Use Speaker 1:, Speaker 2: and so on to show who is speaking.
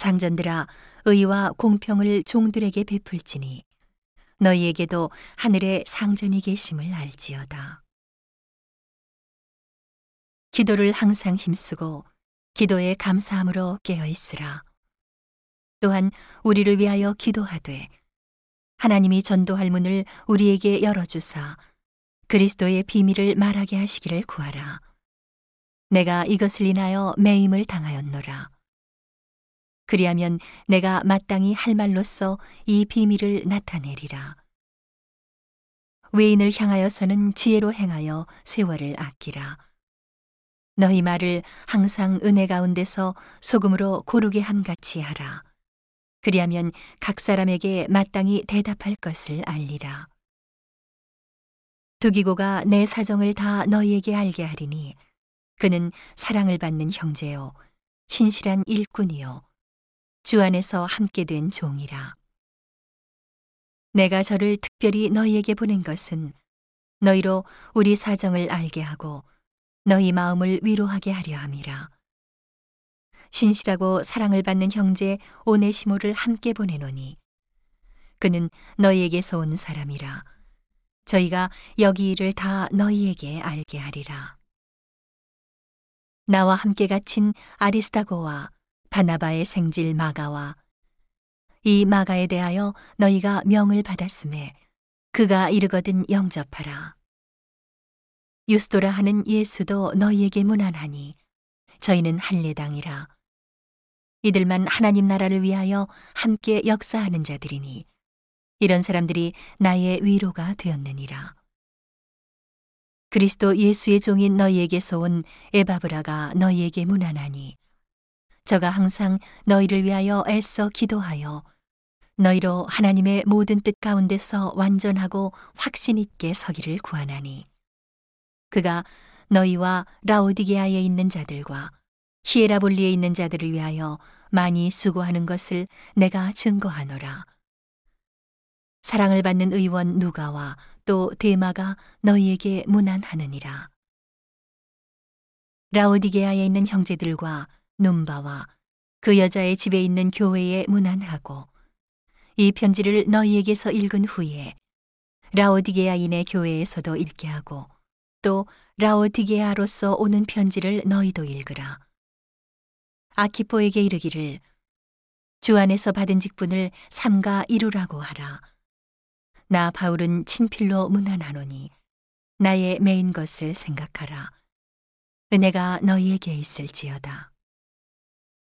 Speaker 1: 상전들아 의와 공평을 종들에게 베풀지니 너희에게도 하늘에 상전이 계심을 알지어다. 기도를 항상 힘쓰고 기도에 감사함으로 깨어 있으라. 또한 우리를 위하여 기도하되 하나님이 전도할 문을 우리에게 열어주사 그리스도의 비밀을 말하게 하시기를 구하라. 내가 이것을 인하여 매임을 당하였노라. 그리하면 내가 마땅히 할 말로써 이 비밀을 나타내리라. 외인을 향하여서는 지혜로 행하여 세월을 아끼라. 너희 말을 항상 은혜 가운데서 소금으로 고르게 함같이 하라. 그리하면 각 사람에게 마땅히 대답할 것을 알리라. 두기고가 내 사정을 다 너희에게 알게 하리니 그는 사랑을 받는 형제요 신실한 일꾼이요 주 안에서 함께 된 종이라. 내가 저를 특별히 너희에게 보낸 것은 너희로 우리 사정을 알게 하고 너희 마음을 위로하게 하려 함이라. 신실하고 사랑을 받는 형제 오네시모를 함께 보내노니 그는 너희에게서 온 사람이라. 저희가 여기 일을 다 너희에게 알게 하리라. 나와 함께 갇힌 아리스타고와 바나바의 생질 마가와 이 마가에 대하여 너희가 명을 받았음에 그가 이르거든 영접하라. 유스도라 하는 예수도 너희에게 무난하니 저희는 할례당이라. 이들만 하나님 나라를 위하여 함께 역사하는 자들이니 이런 사람들이 나의 위로가 되었느니라. 그리스도 예수의 종인 너희에게서 온 에바브라가 너희에게 무난하니 저가 항상 너희를 위하여 애써 기도하여 너희로 하나님의 모든 뜻 가운데서 완전하고 확신 있게 서기를 구하나니 그가 너희와 라오디게아에 있는 자들과 히에라볼리에 있는 자들을 위하여 많이 수고하는 것을 내가 증거하노라. 사랑을 받는 의원 누가와 또 데마가 너희에게 무난하느니라. 라오디게아에 있는 형제들과 num바와 그 여자의 집에 있는 교회에 무난하고 이 편지를 너희에게서 읽은 후에 라오디게아인의 교회에서도 읽게 하고 또 라오디게아로서 오는 편지를 너희도 읽으라. 아키포에게 이르기를 주 안에서 받은 직분을 삼가 이루라고 하라. 나 바울은 친필로 무난하노니 나의 메인 것을 생각하라. 은혜가 너희에게 있을지어다.